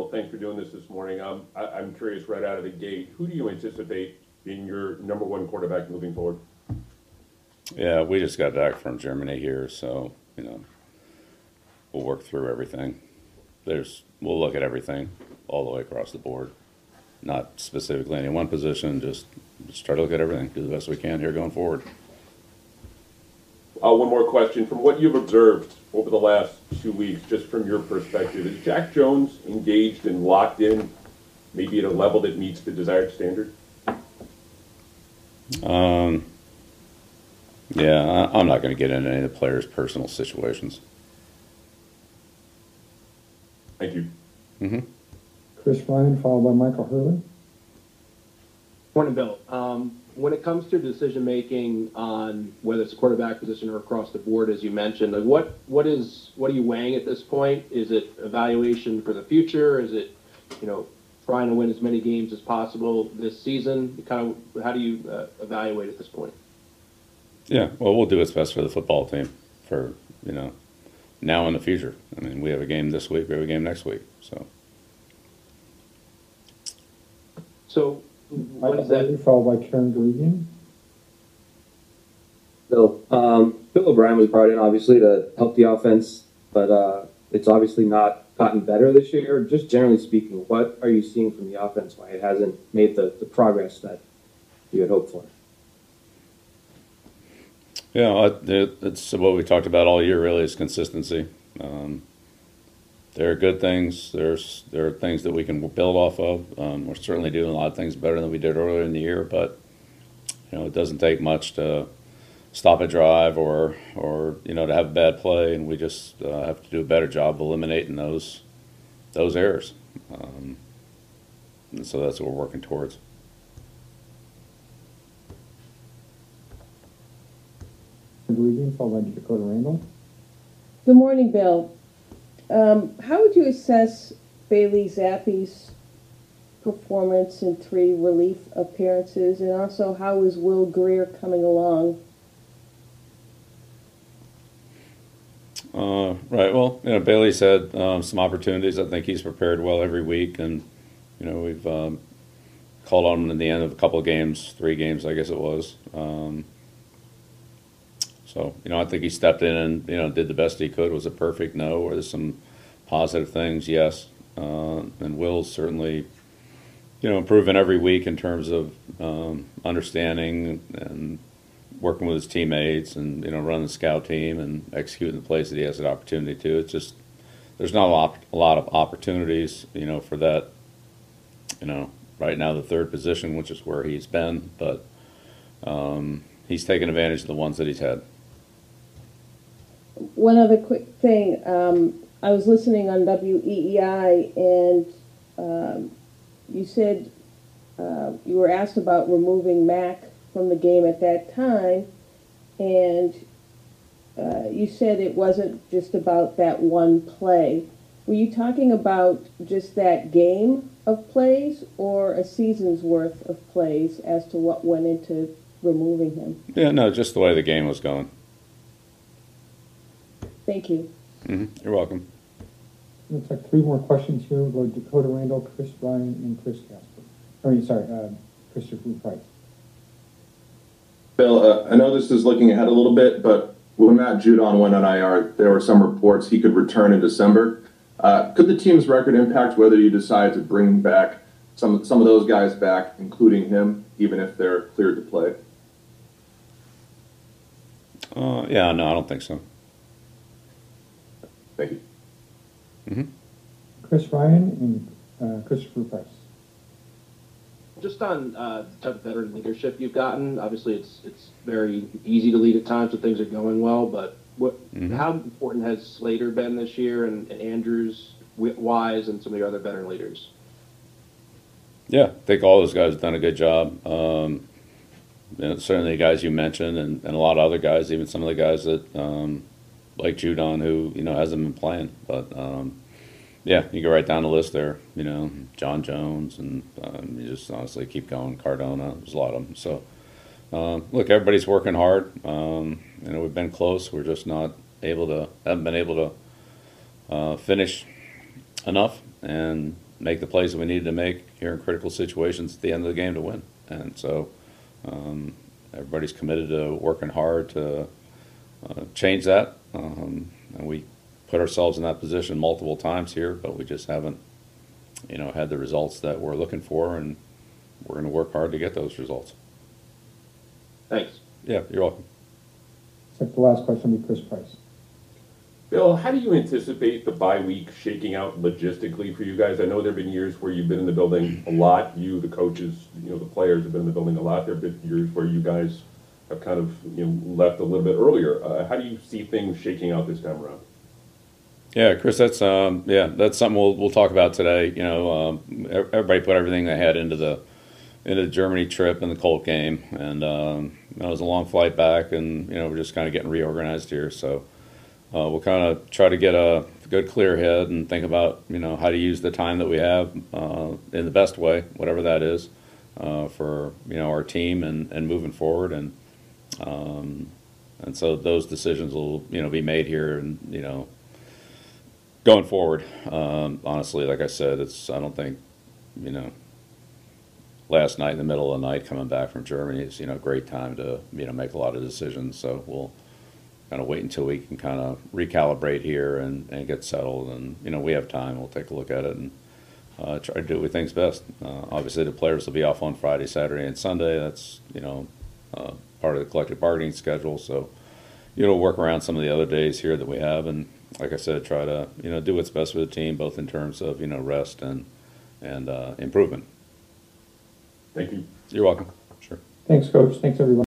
Well, thanks for doing this this morning. Um, I, I'm curious right out of the gate, who do you anticipate being your number one quarterback moving forward? Yeah, we just got back from Germany here, so you know, we'll work through everything. There's, we'll look at everything all the way across the board, not specifically any one position. Just, just try to look at everything, do the best we can here going forward. Uh, one more question. From what you've observed over the last two weeks, just from your perspective, is Jack Jones engaged and locked in, maybe at a level that meets the desired standard? Um, yeah, I, I'm not going to get into any of the players' personal situations. Thank you. Mm-hmm. Chris Ryan, followed by Michael Hurley. Morning, Bill. Um, when it comes to decision making on whether it's a quarterback position or across the board, as you mentioned, like what what is what are you weighing at this point? Is it evaluation for the future? Is it you know trying to win as many games as possible this season? Kind of how do you uh, evaluate at this point? Yeah, well, we'll do what's best for the football team for you know now and the future. I mean, we have a game this week, we have a game next week, so. So what Michael is that? Hurley, followed by Karen Guregian. Bill, um, Bill O'Brien was brought in obviously to help the offense, but uh, it's obviously not gotten better this year. Just generally speaking, what are you seeing from the offense? Why it hasn't made the, the progress that you had hoped for? Yeah, I- it- it's what we talked about all year. Really, is consistency. Um, there are good things. There's there are things that we can build off of. Um, we're certainly doing a lot of things better than we did earlier in the year, but you know it doesn't take much to stop a drive or or you know to have a bad play, and we just uh, have to do a better job of eliminating those those errors. Um, and so that's what we're working towards. Guregian, followed by Dakota Randall. Good morning, Bill. Um, how would you assess Bailey Zappe's performance in three relief appearances, and also how is Will Grier coming along? Uh, right. Well, you know, Bailey's had um, some opportunities. I think he's prepared well every week, and you know, we've um, called on him in the end of a couple of games, three games, I guess it was. Um, so, you know, I think he stepped in and you know did the best he could. Was it perfect? No. Were there some positive things? Yes. Uh, and Will's certainly, you know, improving every week in terms of um, understanding and working with his teammates and you know running the scout team and executing the plays that he has an opportunity to. It's just there's not a lot, a lot of opportunities, you know, for that. You know, right now the third position, which is where he's been, but um, he's taken advantage of the ones that he's had. One other quick thing. Um, I was listening on WEEI, and um, you said uh, you were asked about removing Mac from the game at that time, and uh, you said it wasn't just about that one play. Were you talking about just that game of plays, or a season's worth of plays as to what went into removing him? Yeah, no, just the way the game was going. Thank you. hmm You're welcome. Looks like three more questions here. We'll go Dakota Randall, Chris Ryan, and Chris Casper. I mean, sorry, uh, Christopher Price. Bill, uh, I know this is looking ahead a little bit, but when Matt Judon went on IR, there were some reports he could return in December. Uh, could the team's record impact whether you decide to bring back some some of those guys back, including him, even if they're cleared to play? Uh, yeah, no, I don't think so. Thank you. Chris Ryan and uh, Christopher Price. Just on uh, the type of veteran leadership you've gotten, obviously it's it's very easy to lead at times when things are going well. But what, Mhm. how important has Slater been this year, and, and Andrews, Wise, and some of the other veteran leaders? Yeah, I think all those guys have done a good job. Um, you know, certainly the guys you mentioned, and, and a lot of other guys, even some of the guys that um, like Judon, who you know hasn't been playing. But um, yeah, you go right down the list there. You know, Jon Jones, and um, you just honestly keep going. Cardona, there's a lot of them. So um, look, everybody's working hard. Um, you know, we've been close. We're just not able to, haven't been able to uh, finish enough. And make the plays that we needed to make here in critical situations at the end of the game to win. And so, um, everybody's committed to working hard to, uh, change that. Um, and we put ourselves in that position multiple times here, but we just haven't, you know, had the results that we're looking for, and we're gonna work hard to get those results. Thanks. Yeah, you're welcome. Looks like the last question will be Chris Price. Bill, how do you anticipate the bye week shaking out logistically for you guys? I know there've been years where you've been in the building a lot, you, the coaches, you know, the players have been in the building a lot. There've been years where you guys have kind of, you know, left a little bit earlier. Uh, how do you see things shaking out this time around? Yeah, Chris, that's um, yeah, that's something we'll we'll talk about today. You know, um, everybody put everything they had into the into the Germany trip and the Colt game, and um, it was a long flight back, and you know we're just kind of getting reorganized here. So uh, we'll kind of try to get a good clear head and think about you know how to use the time that we have uh, in the best way, whatever that is, uh, for you know our team and and moving forward and. Um, and so those decisions will, you know, be made here, and you know, going forward, um, honestly, like I said, it's, I don't think, you know, last night in the middle of the night coming back from Germany is, you know, a great time to, you know, make a lot of decisions. So we'll kind of wait until we can kind of recalibrate here and, and get settled. And, you know, we have time. We'll take a look at it and uh, try to do what we think's best. Uh, obviously, the players will be off on Friday, Saturday, and Sunday. That's, you know, uh, part of the collective bargaining schedule. So, you know, work around some of the other days here that we have, and like I said, try to you know do what's best for the team, both in terms of you know rest and and uh, improvement. Thank you. You're welcome. Sure. Thanks, Coach. Thanks, everyone.